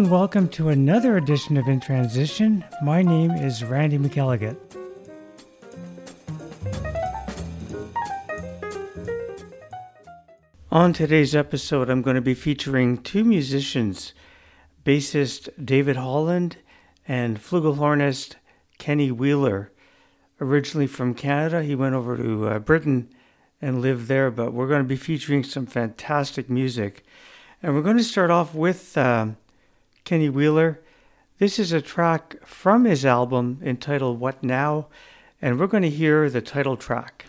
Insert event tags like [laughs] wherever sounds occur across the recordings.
And welcome to another edition of In Transition. My name is Randy McElligott. On today's episode, I'm going to be featuring two musicians bassist David Holland and flugelhornist Kenny Wheeler. Originally from Canada, he went over to uh, Britain and lived there, but we're going to be featuring some fantastic music. And we're going to start off with uh, Kenny Wheeler. This is a track from his album entitled What Now? And we're going to hear the title track.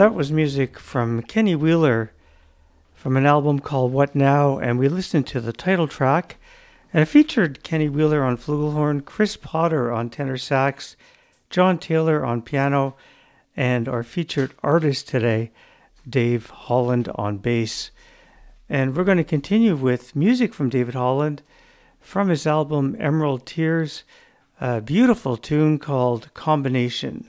That was music from Kenny Wheeler from an album called What Now, and we listened to the title track. And it featured Kenny Wheeler on flugelhorn, Chris Potter on tenor sax, John Taylor on piano, and our featured artist today, Dave Holland on bass. And we're going to continue with music from David Holland from his album Emerald Tears, a beautiful tune called Combination.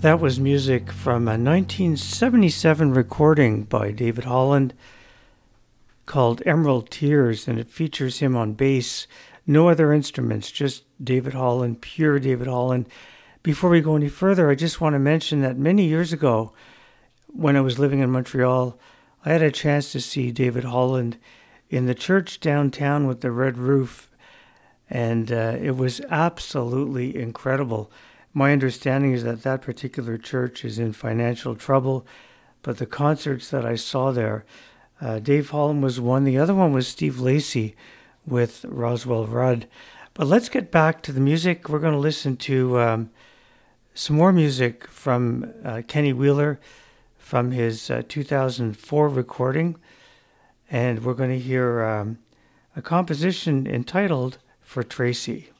That was music from a 1977 recording by David Holland called Emerald Tears, and it features him on bass, no other instruments, just David Holland, pure David Holland. Before we go any further, I just want to mention that many years ago, when I was living in Montreal, I had a chance to see David Holland in the church downtown with the red roof, and uh, it was absolutely incredible. My understanding is that that particular church is in financial trouble, but the concerts that I saw there, uh, Dave Holland was one. The other one was Steve Lacy with Roswell Rudd. But let's get back to the music. We're going to listen to um, some more music from uh, Kenny Wheeler from his uh, 2004 recording. And we're going to hear um, a composition entitled For Tracy.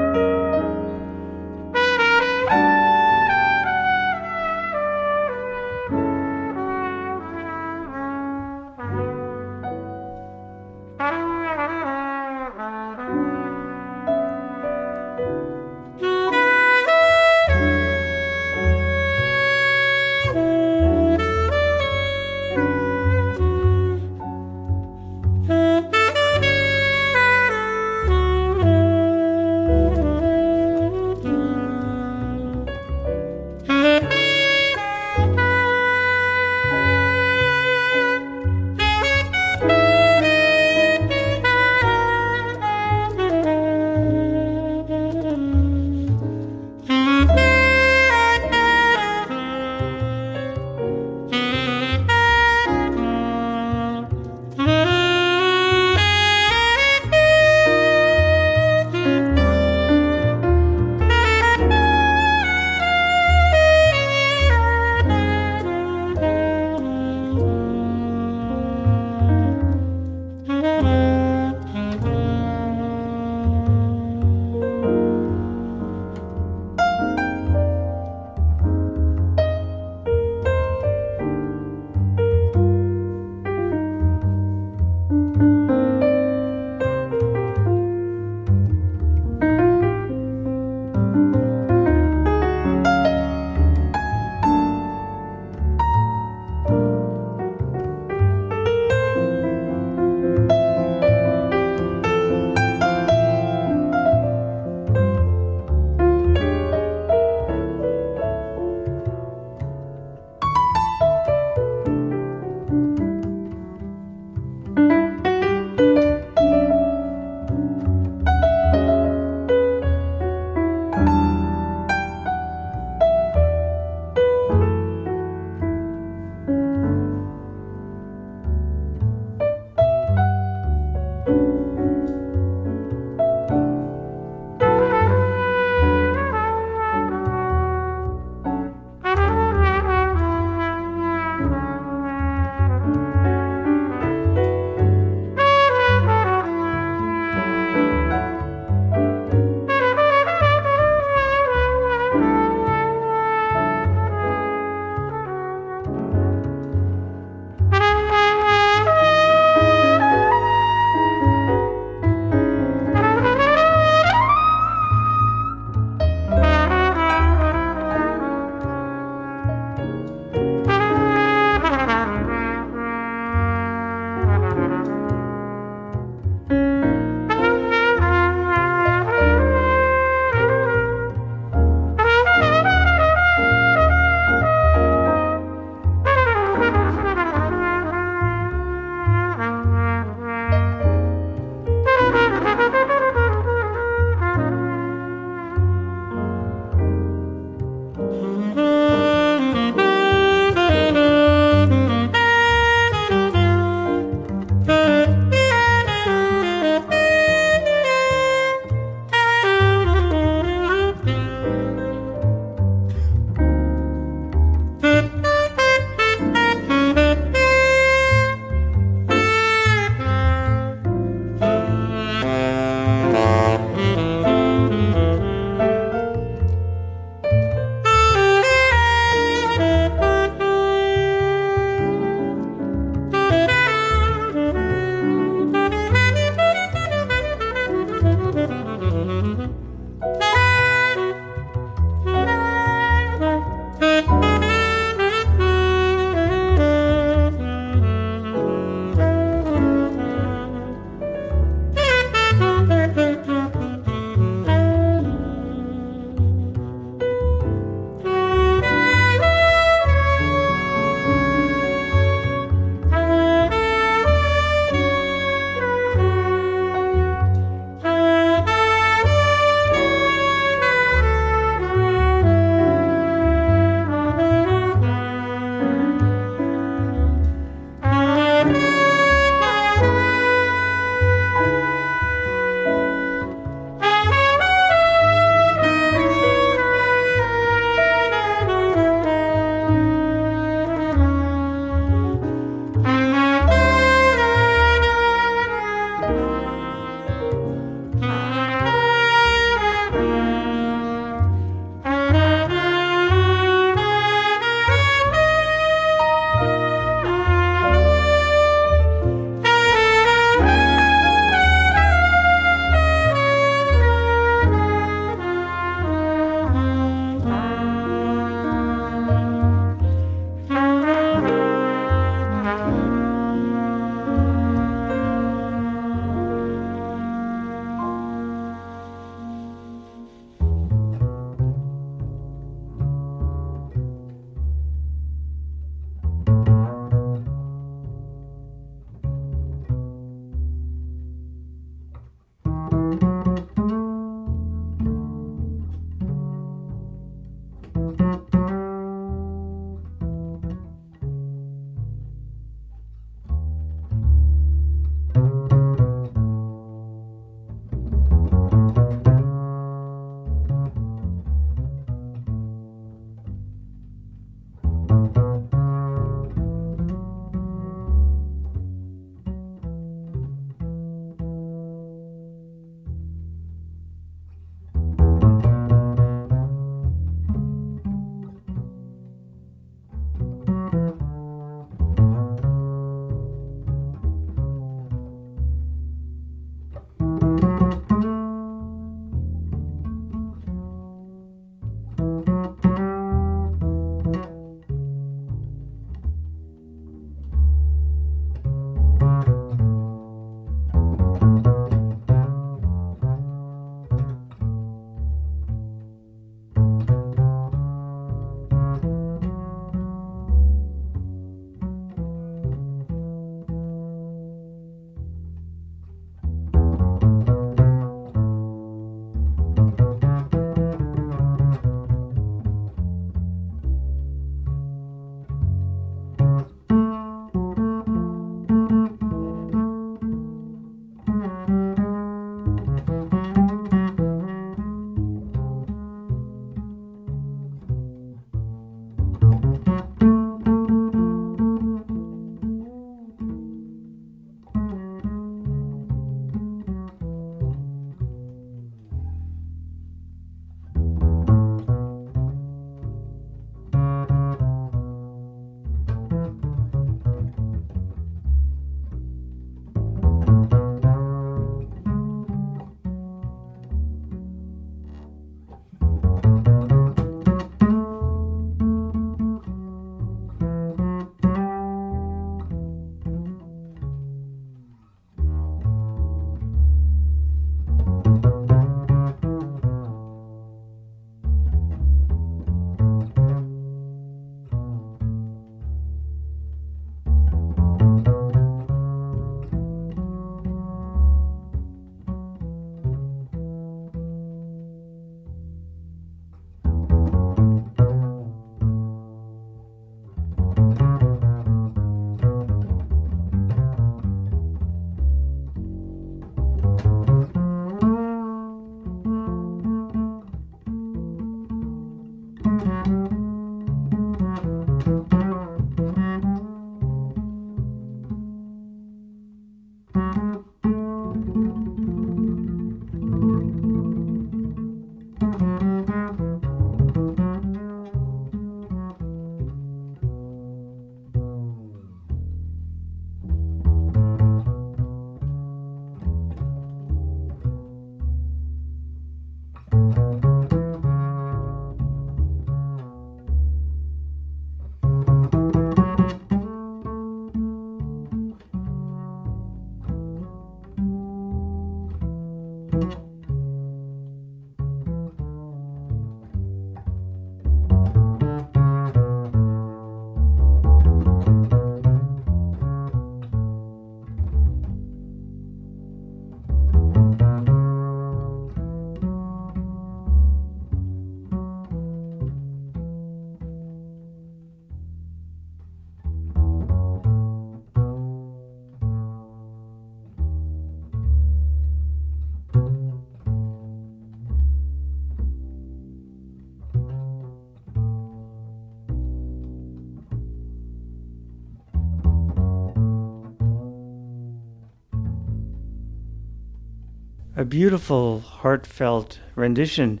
A beautiful, heartfelt rendition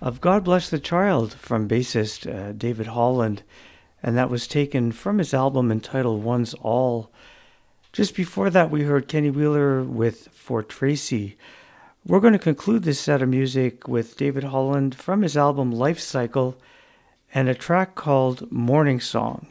of God Bless the Child from bassist uh, David Holland, and that was taken from his album entitled One's All. Just before that, we heard Kenny Wheeler with For Tracy. We're going to conclude this set of music with David Holland from his album Life Cycle and a track called Morning Song.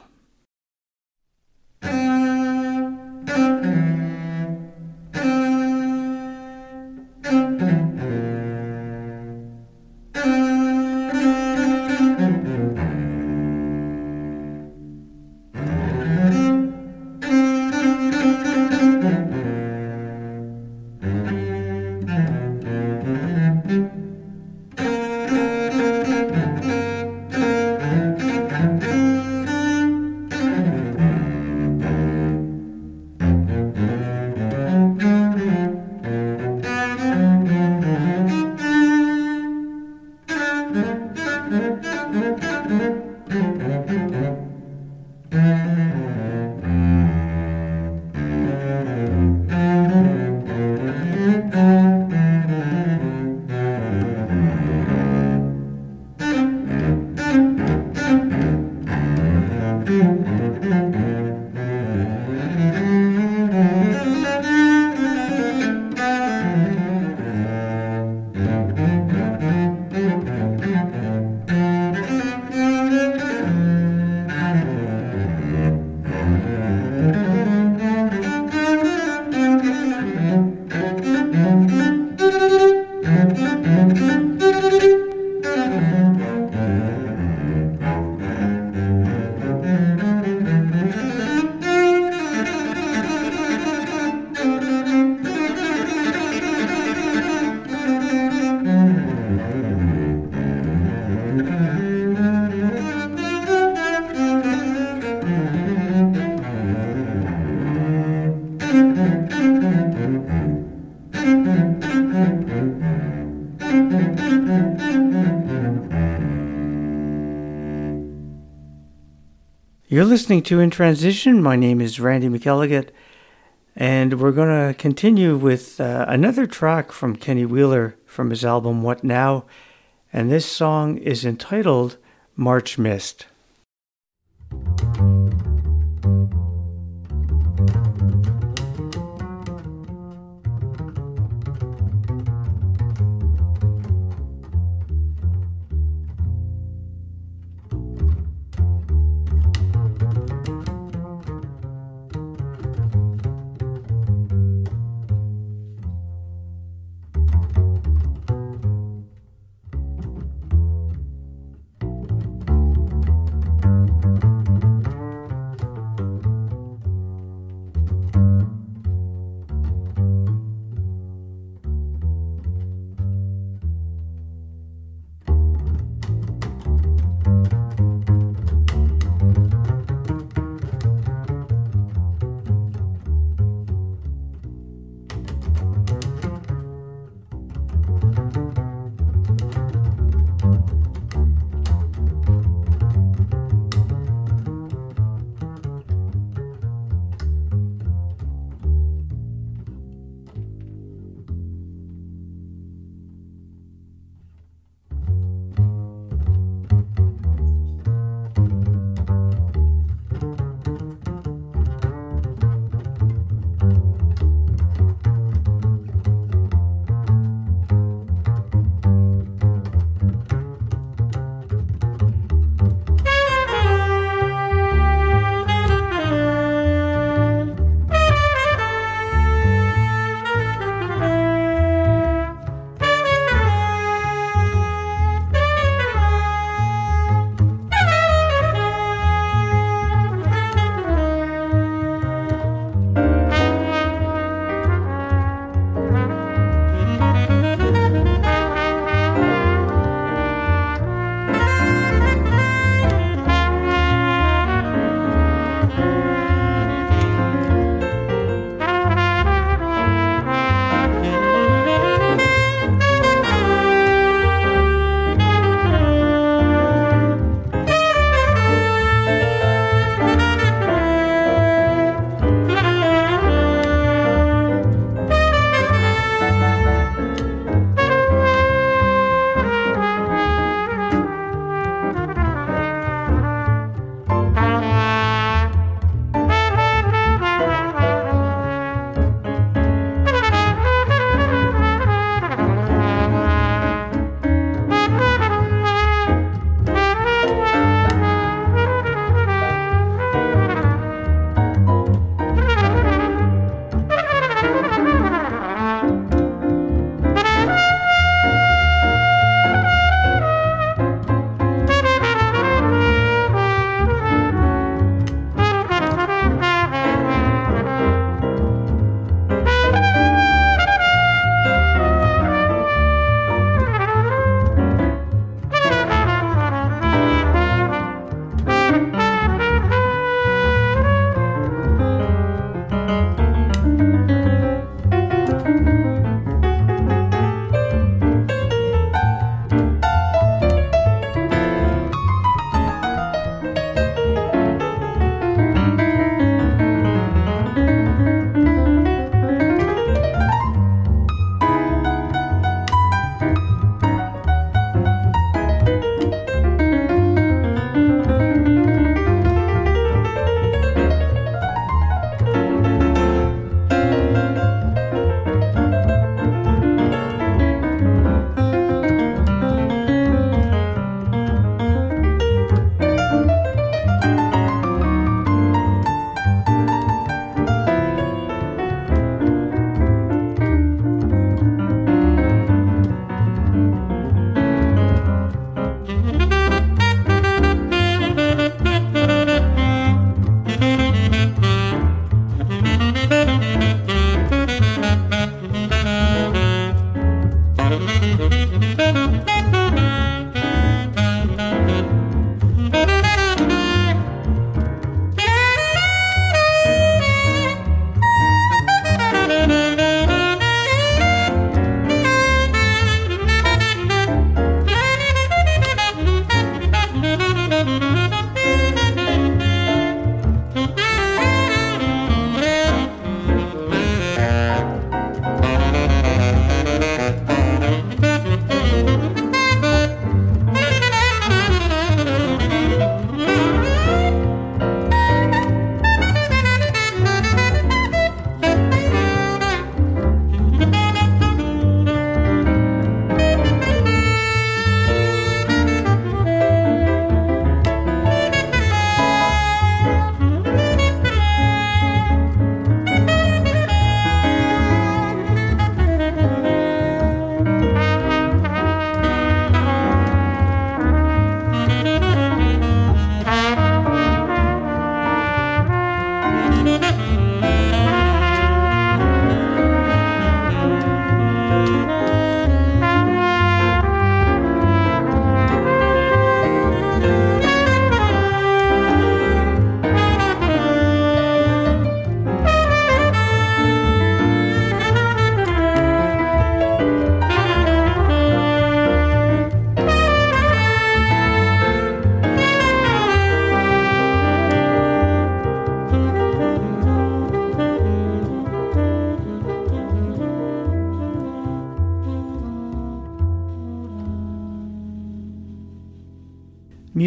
You're listening to In Transition. My name is Randy McElligott, and we're going to continue with uh, another track from Kenny Wheeler from his album What Now, and this song is entitled March Mist.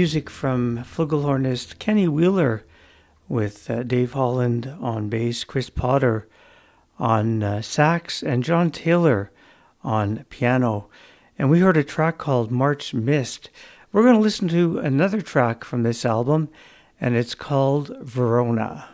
Music from flugelhornist Kenny Wheeler with uh, Dave Holland on bass, Chris Potter on uh, sax, and John Taylor on piano. And we heard a track called March Mist. We're going to listen to another track from this album, and it's called Verona.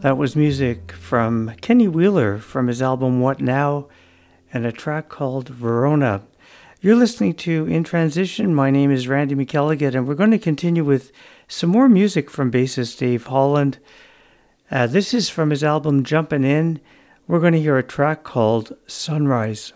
That was music from Kenny Wheeler from his album What Now and a track called Verona. You're listening to In Transition. My name is Randy McElligott, and we're going to continue with some more music from bassist Dave Holland. Uh, this is from his album Jumpin' In. We're going to hear a track called Sunrise.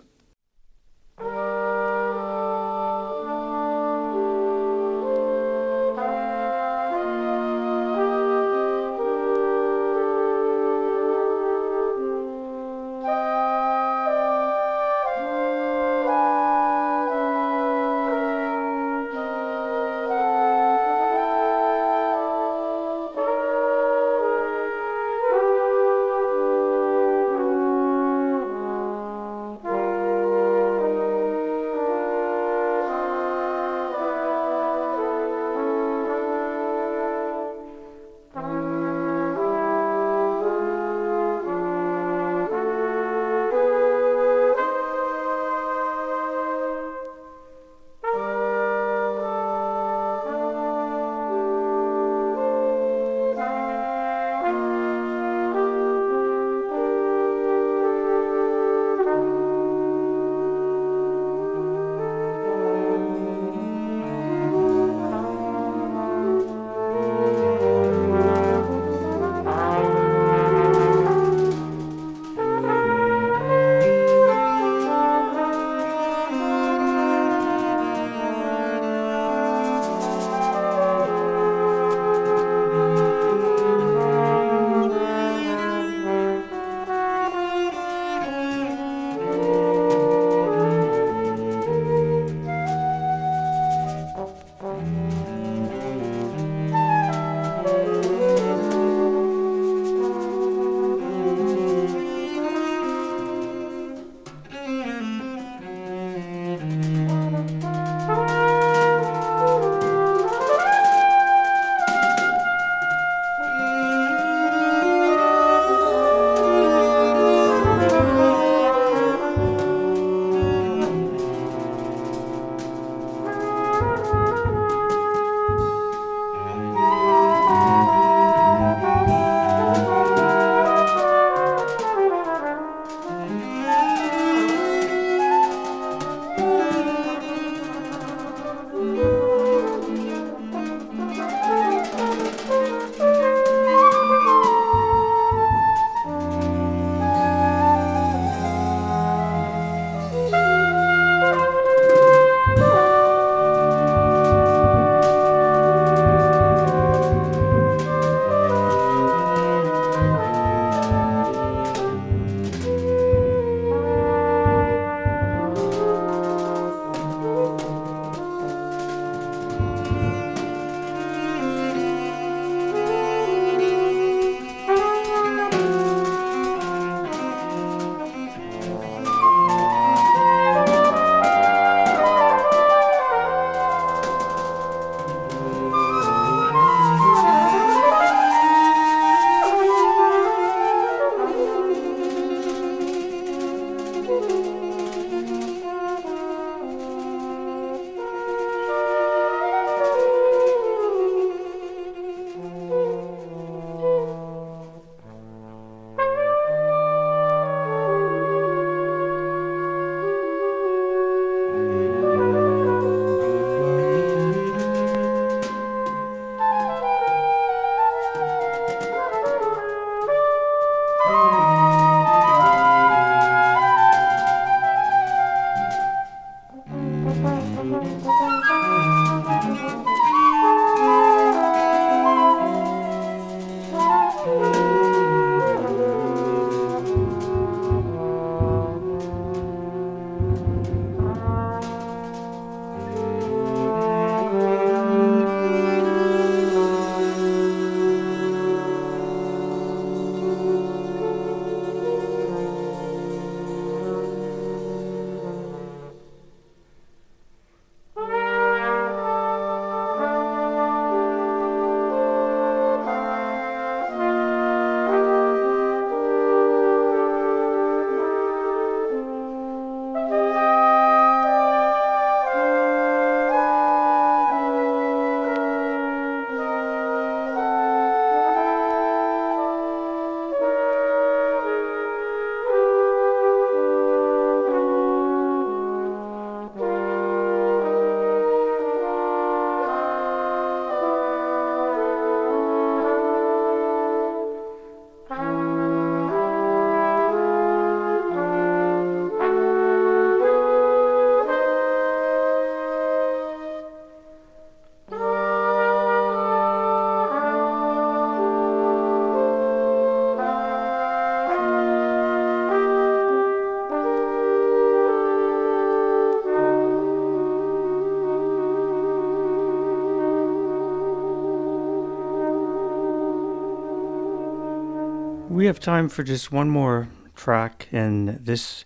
We have time for just one more track in this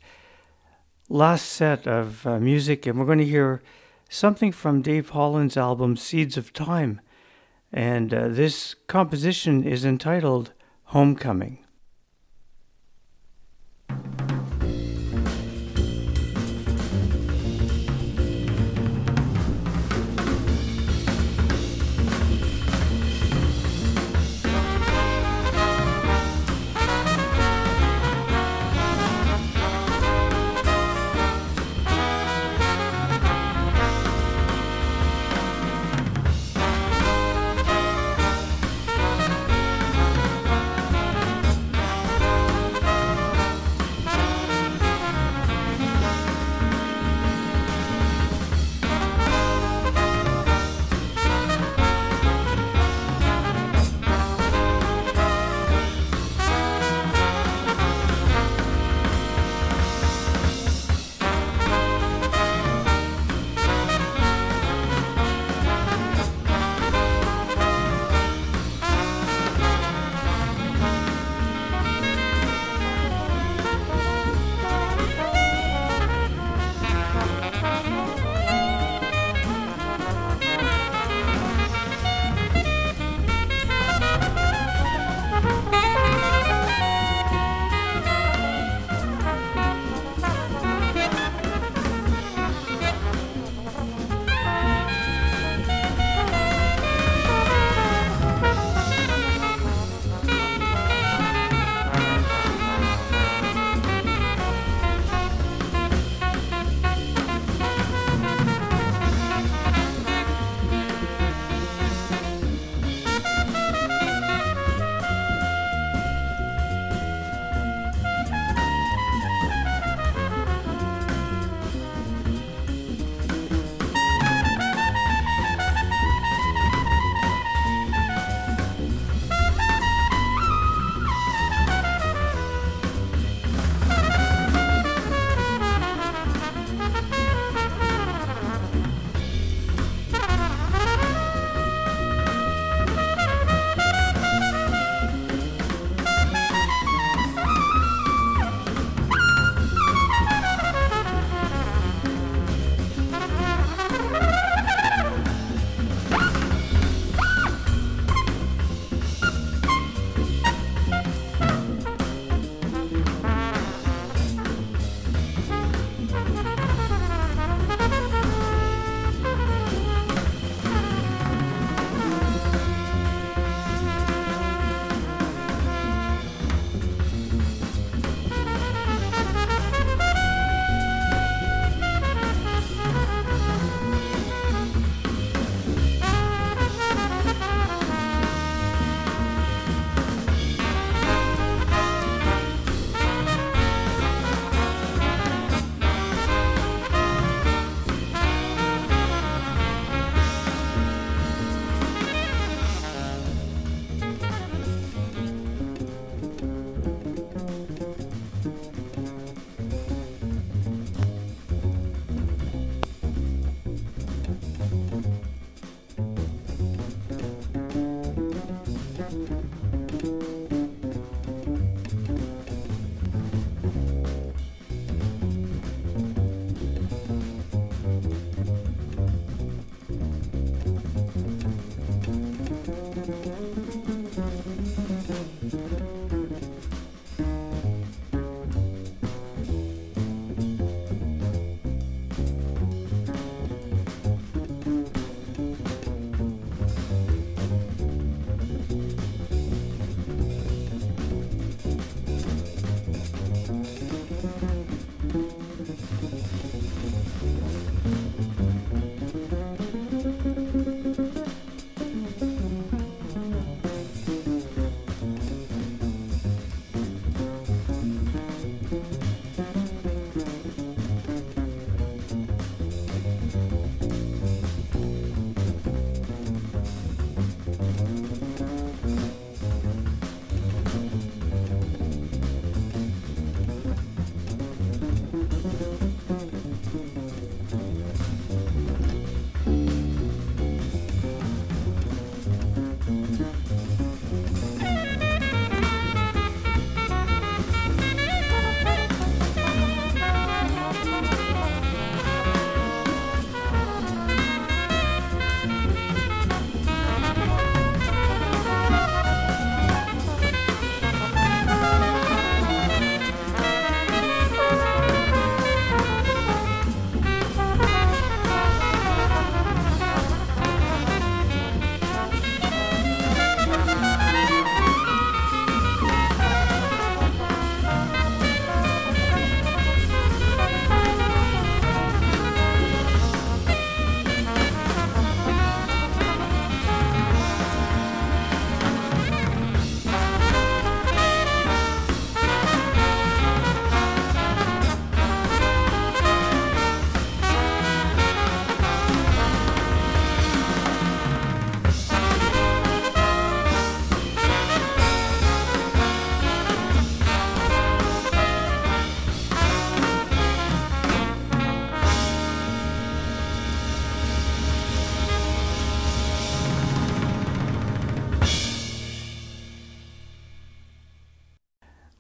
last set of uh, music, and we're going to hear something from Dave Holland's album Seeds of Time. And uh, this composition is entitled Homecoming.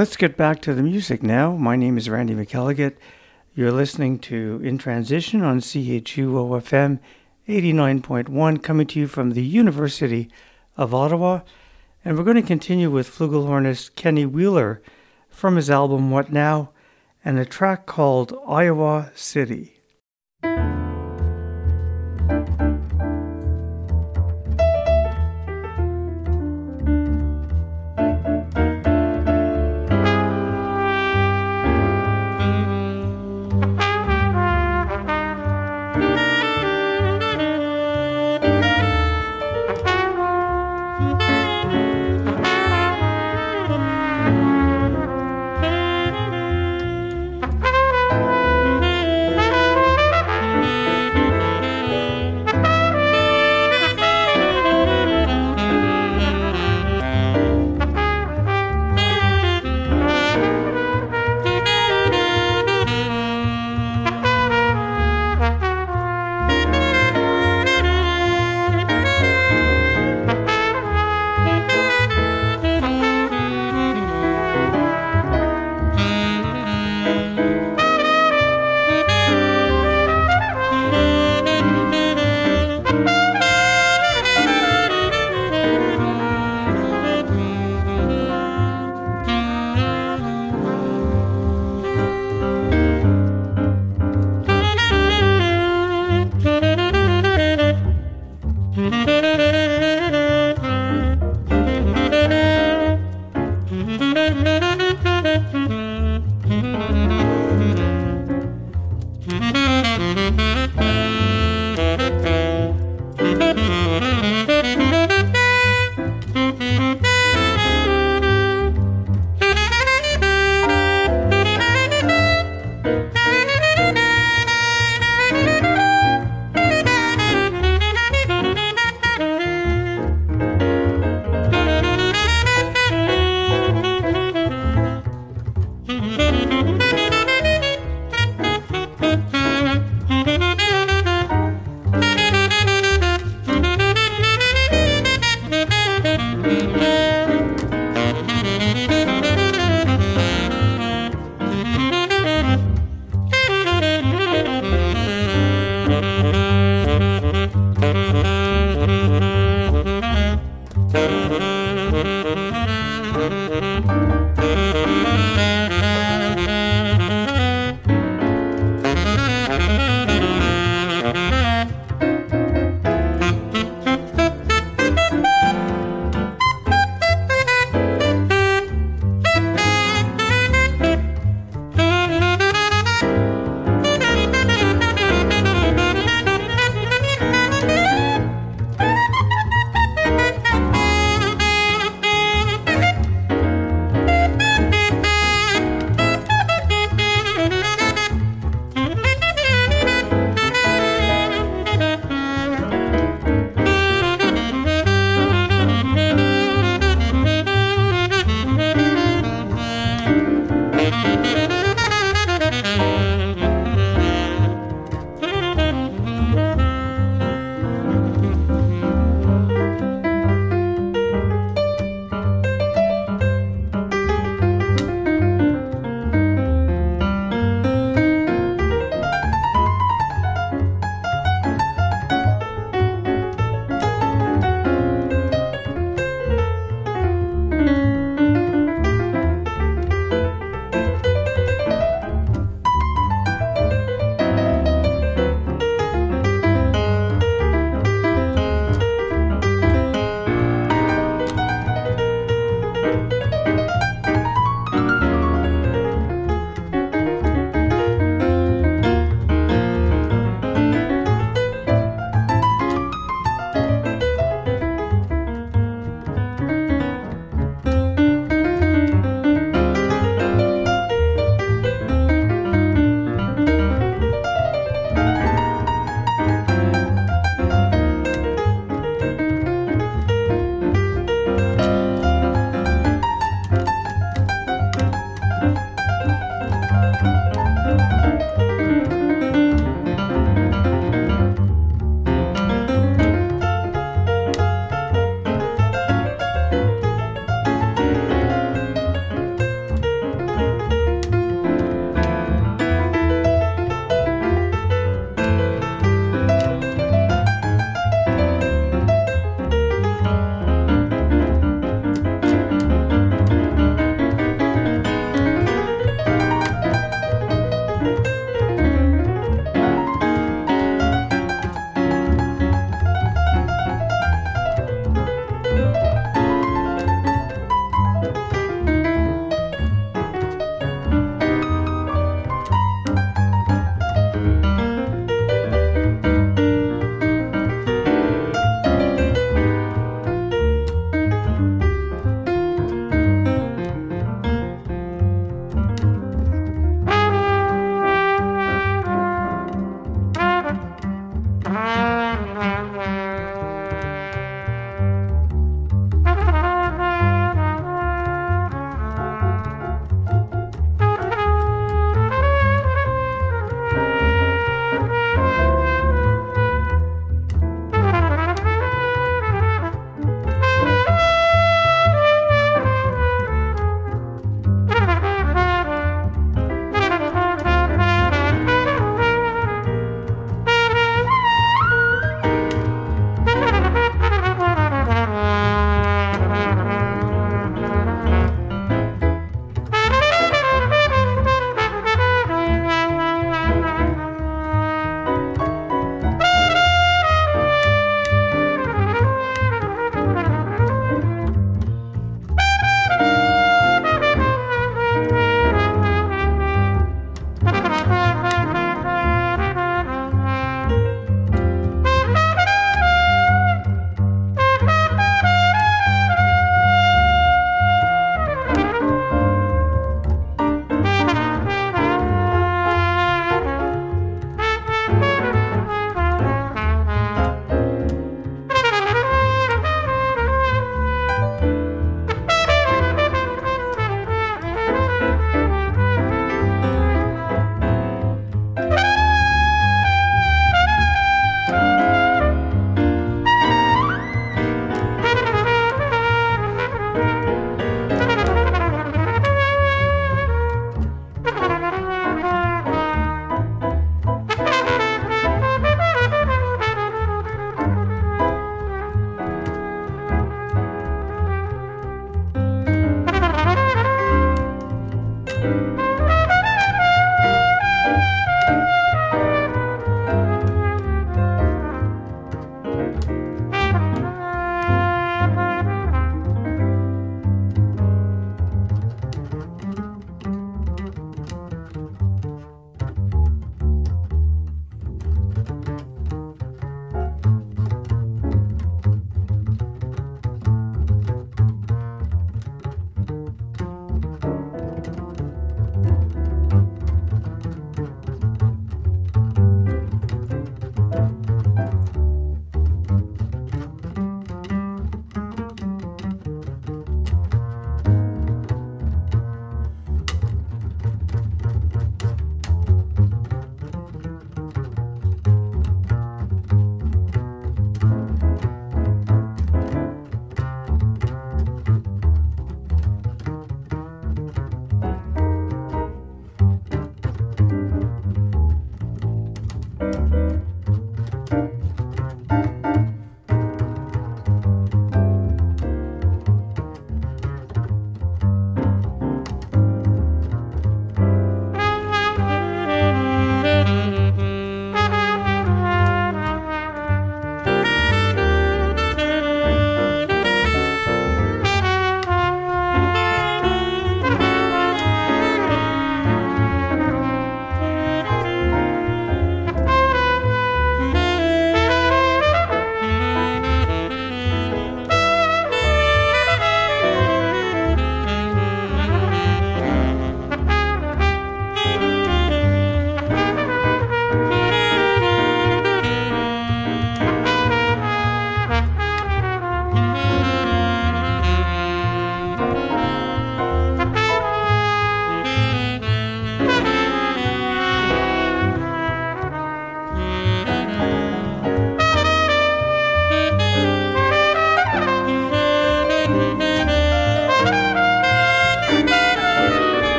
Let's get back to the music now. My name is Randy McElligott. You're listening to In Transition on CHUO FM 89.1, coming to you from the University of Ottawa. And we're going to continue with flugelhornist Kenny Wheeler from his album What Now and a track called Iowa City.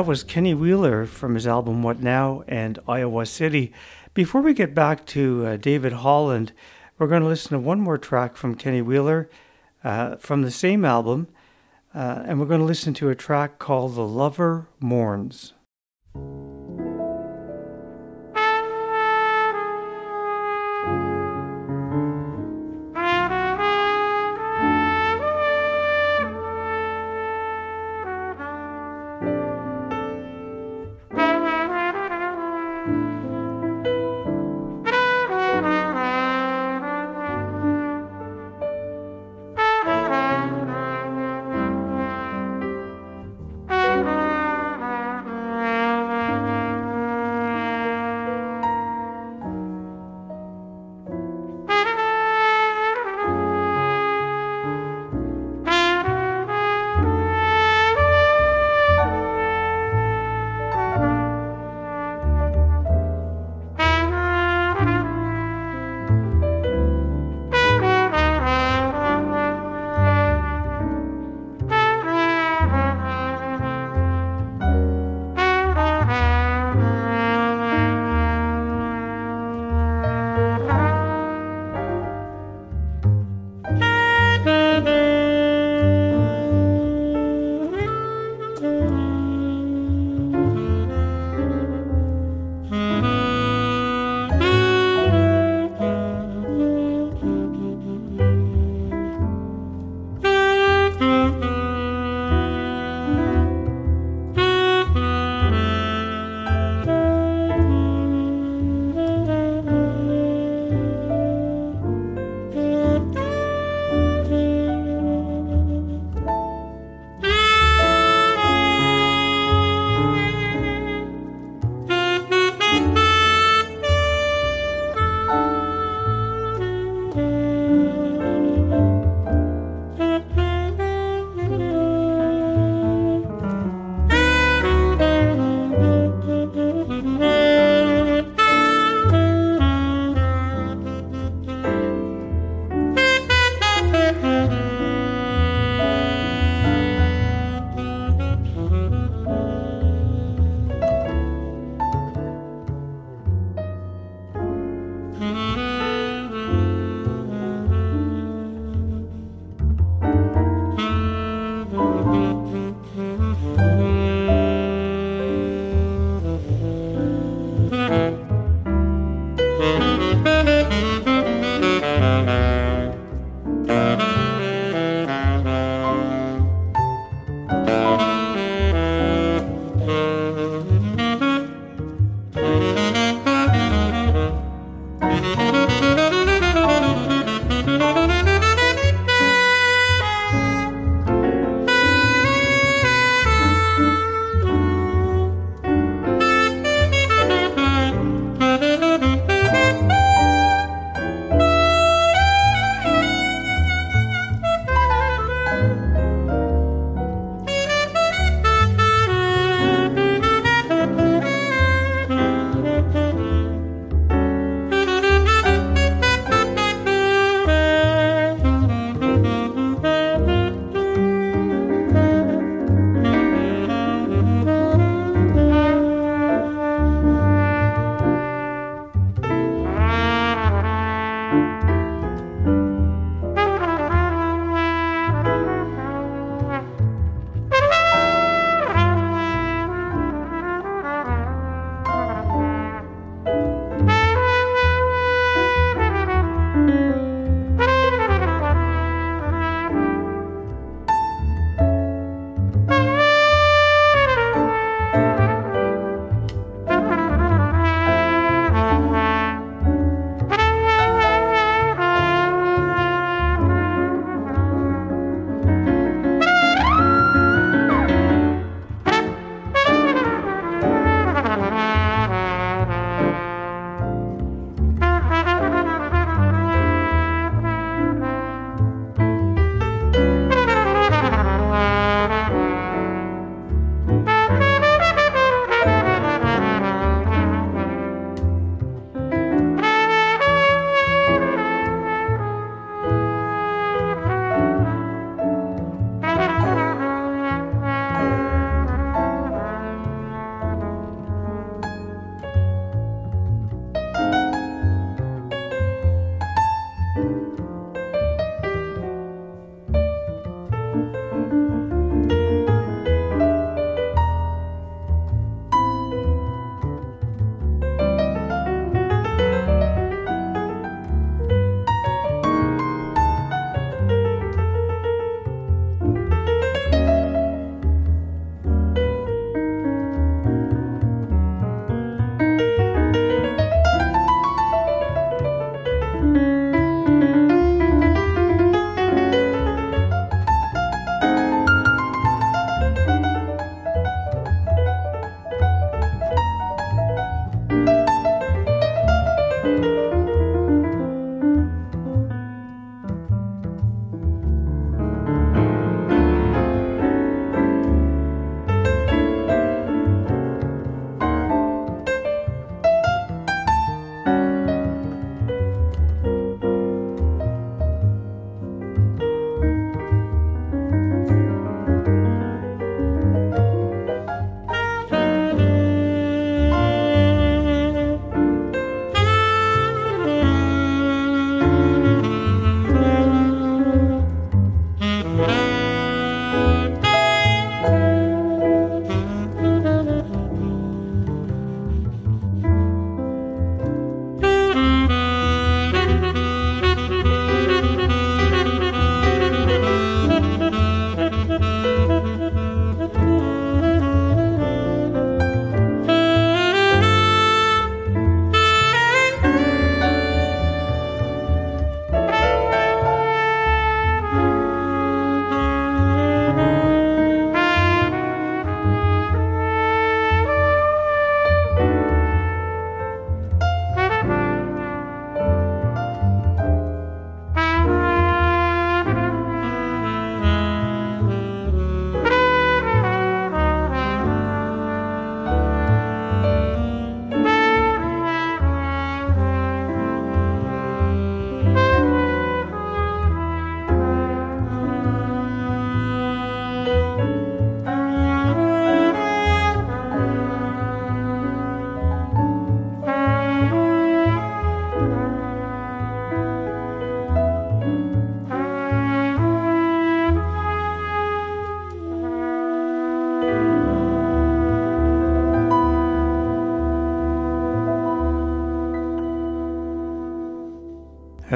That was Kenny Wheeler from his album What Now and Iowa City. Before we get back to uh, David Holland, we're going to listen to one more track from Kenny Wheeler uh, from the same album, uh, and we're going to listen to a track called The Lover Mourns.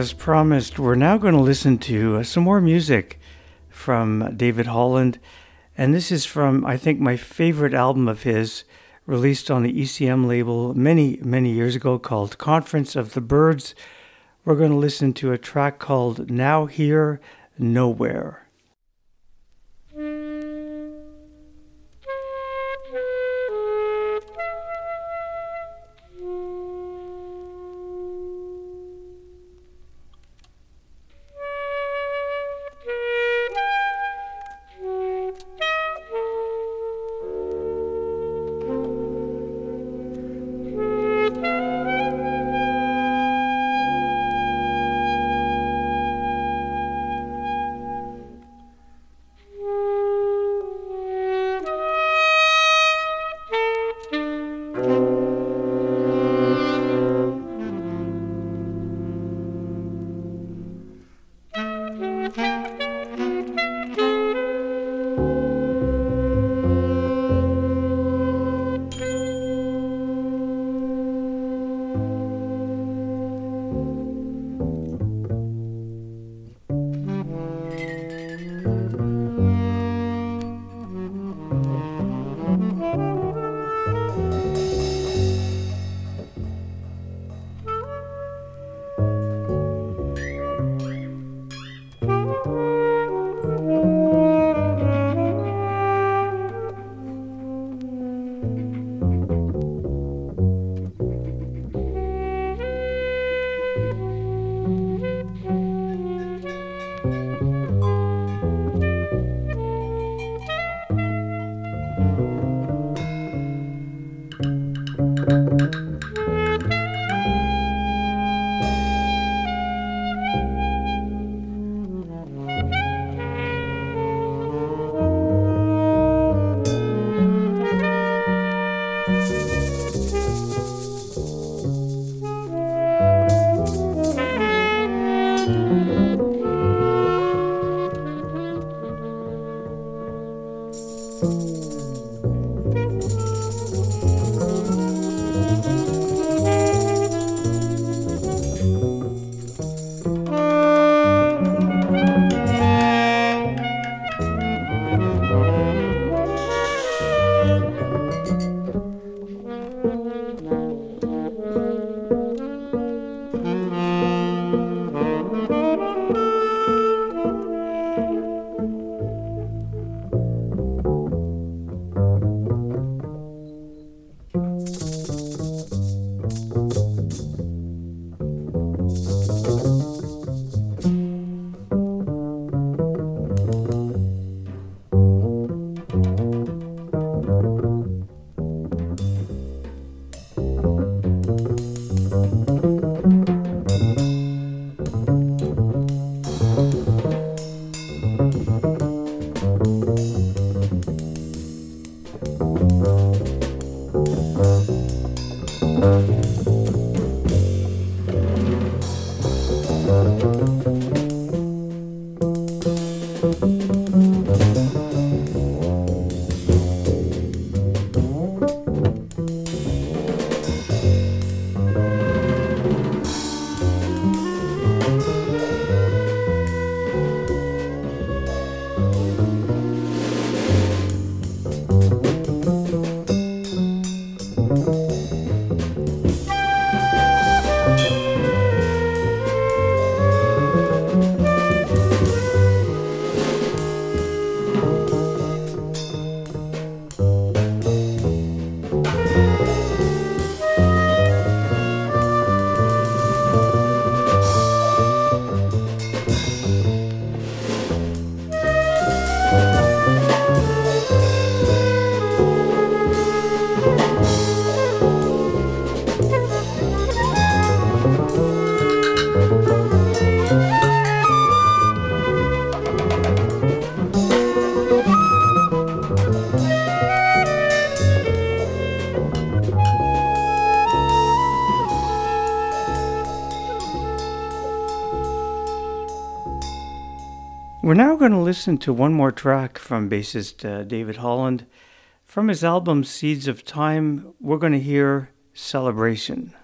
As promised, we're now going to listen to uh, some more music from David Holland. And this is from, I think, my favorite album of his, released on the ECM label many, many years ago called Conference of the Birds. We're going to listen to a track called Now Here, Nowhere. We're now going to listen to one more track from bassist uh, David Holland. From his album Seeds of Time, we're going to hear Celebration.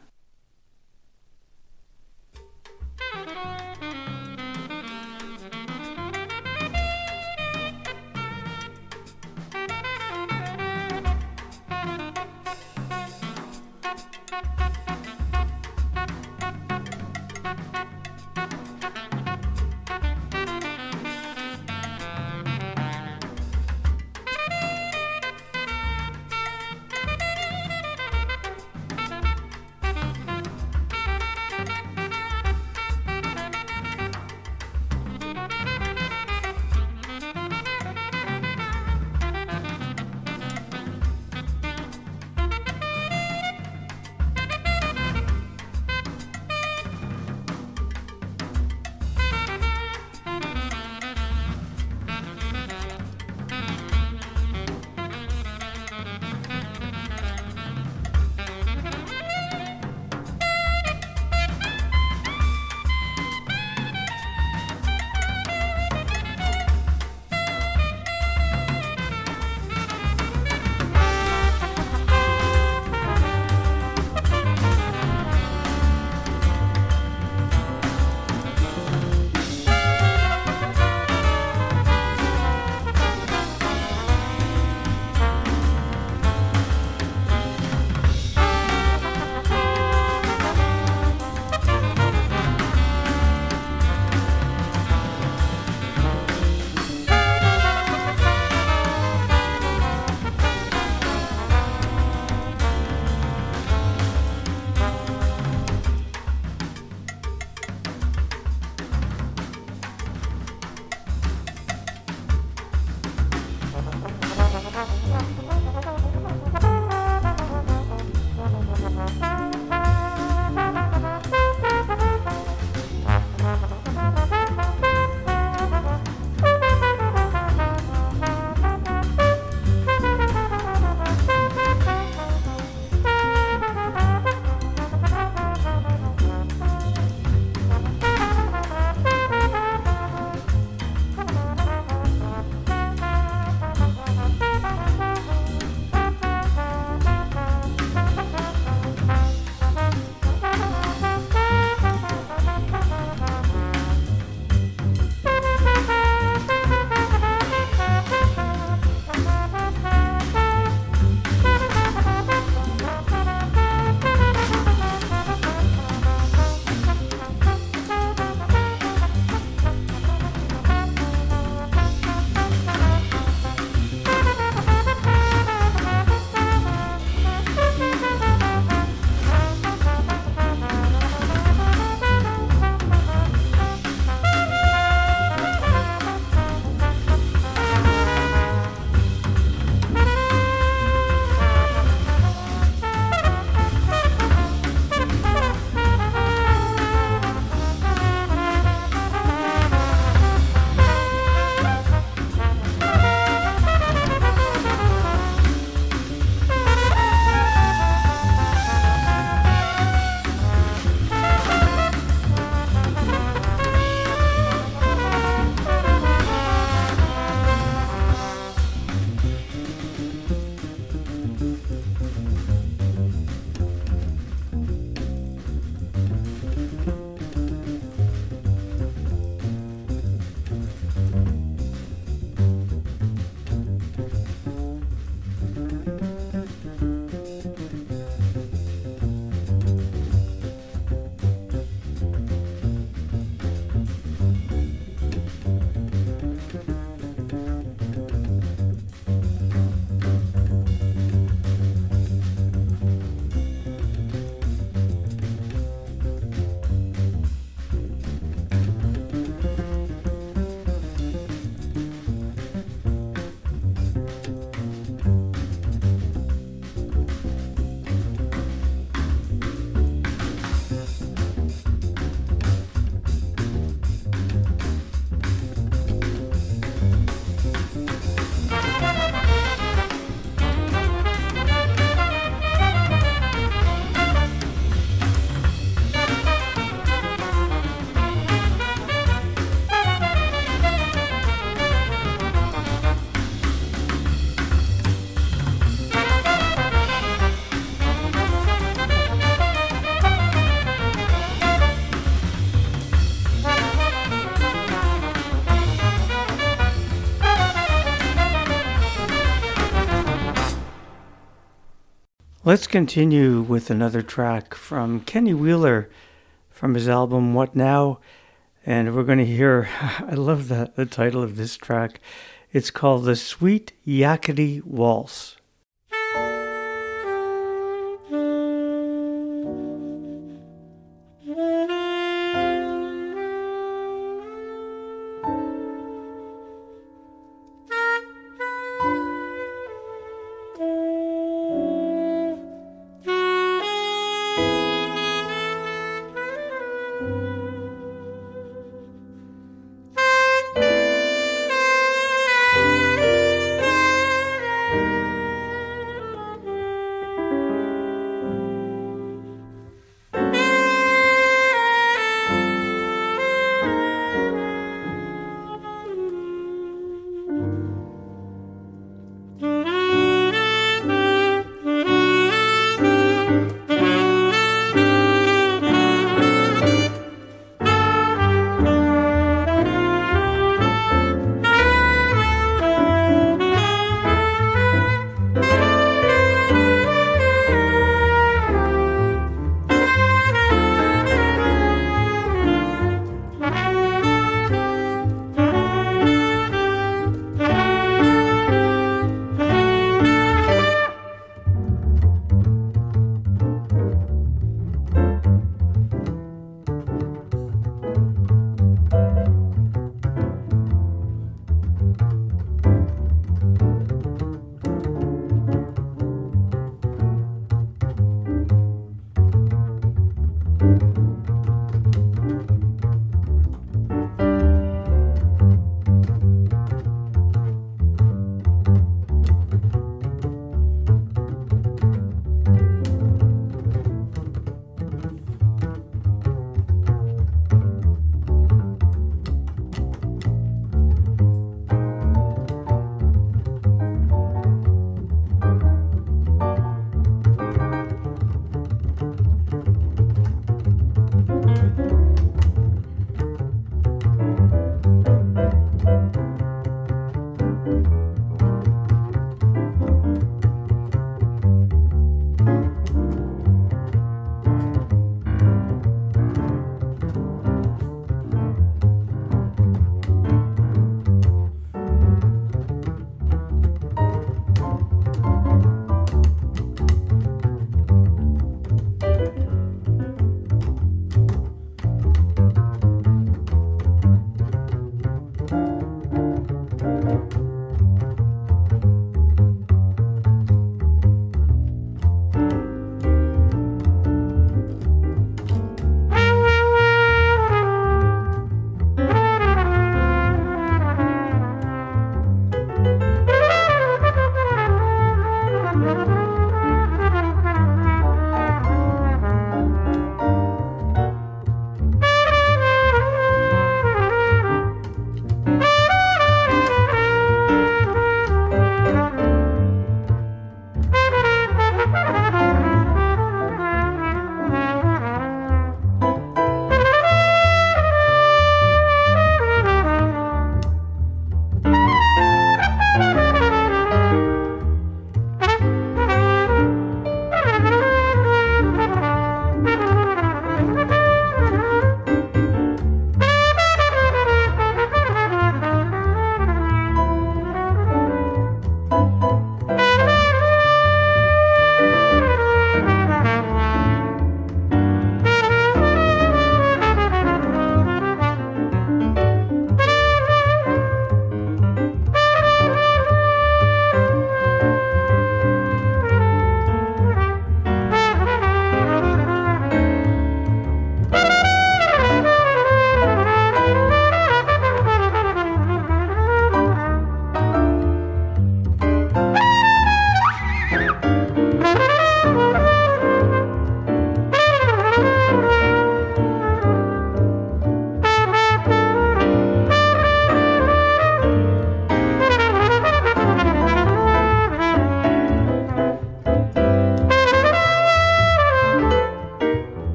Let's continue with another track from Kenny Wheeler from his album What Now? And we're going to hear, [laughs] I love the, the title of this track. It's called The Sweet Yakity Waltz.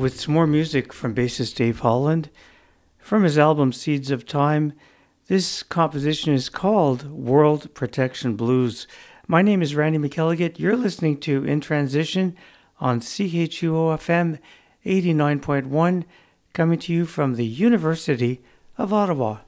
With some more music from bassist Dave Holland. From his album Seeds of Time, this composition is called World Protection Blues. My name is Randy McElligott. You're listening to In Transition on CHUO FM 89.1, coming to you from the University of Ottawa.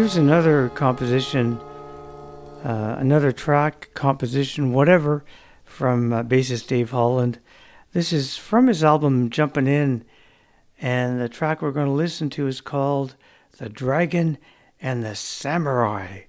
Here's another composition, uh, another track, composition, whatever, from uh, bassist Dave Holland. This is from his album Jumpin' In, and the track we're going to listen to is called The Dragon and the Samurai.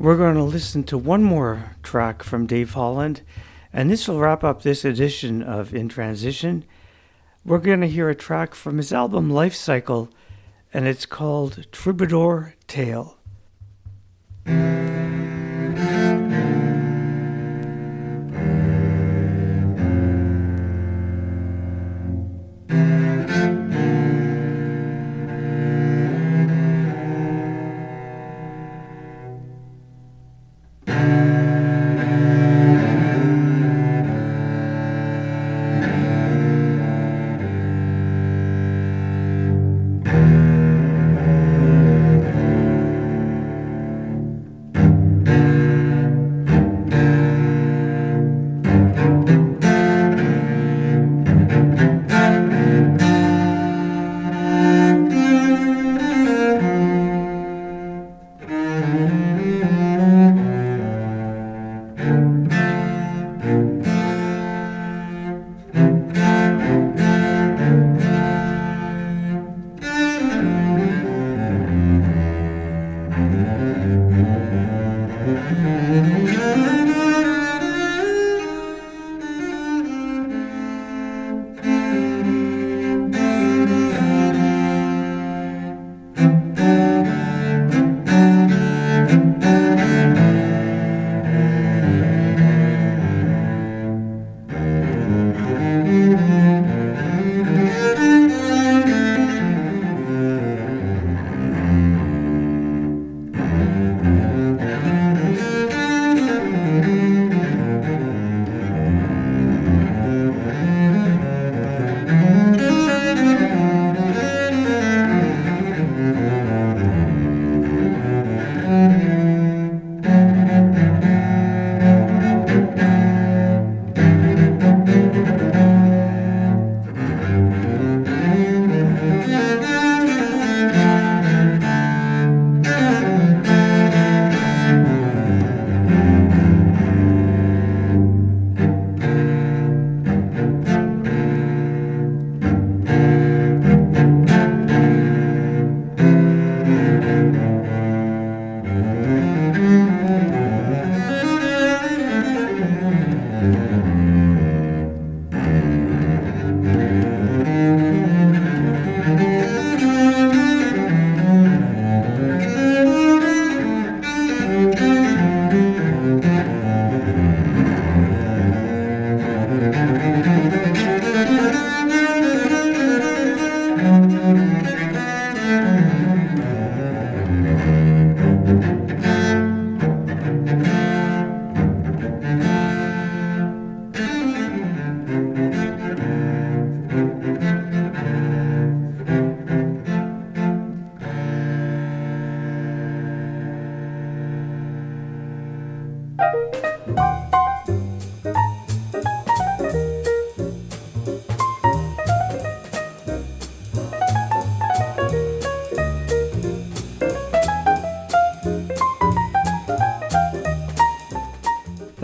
We're going to listen to one more track from Dave Holland, and this will wrap up this edition of In Transition. We're going to hear a track from his album Life Cycle, and it's called Troubadour Tale.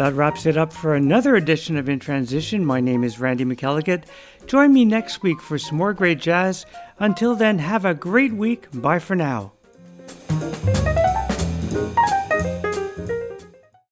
That wraps it up for another edition of In Transition. My name is Randy McElligott. Join me next week for some more great jazz. Until then, have a great week. Bye for now.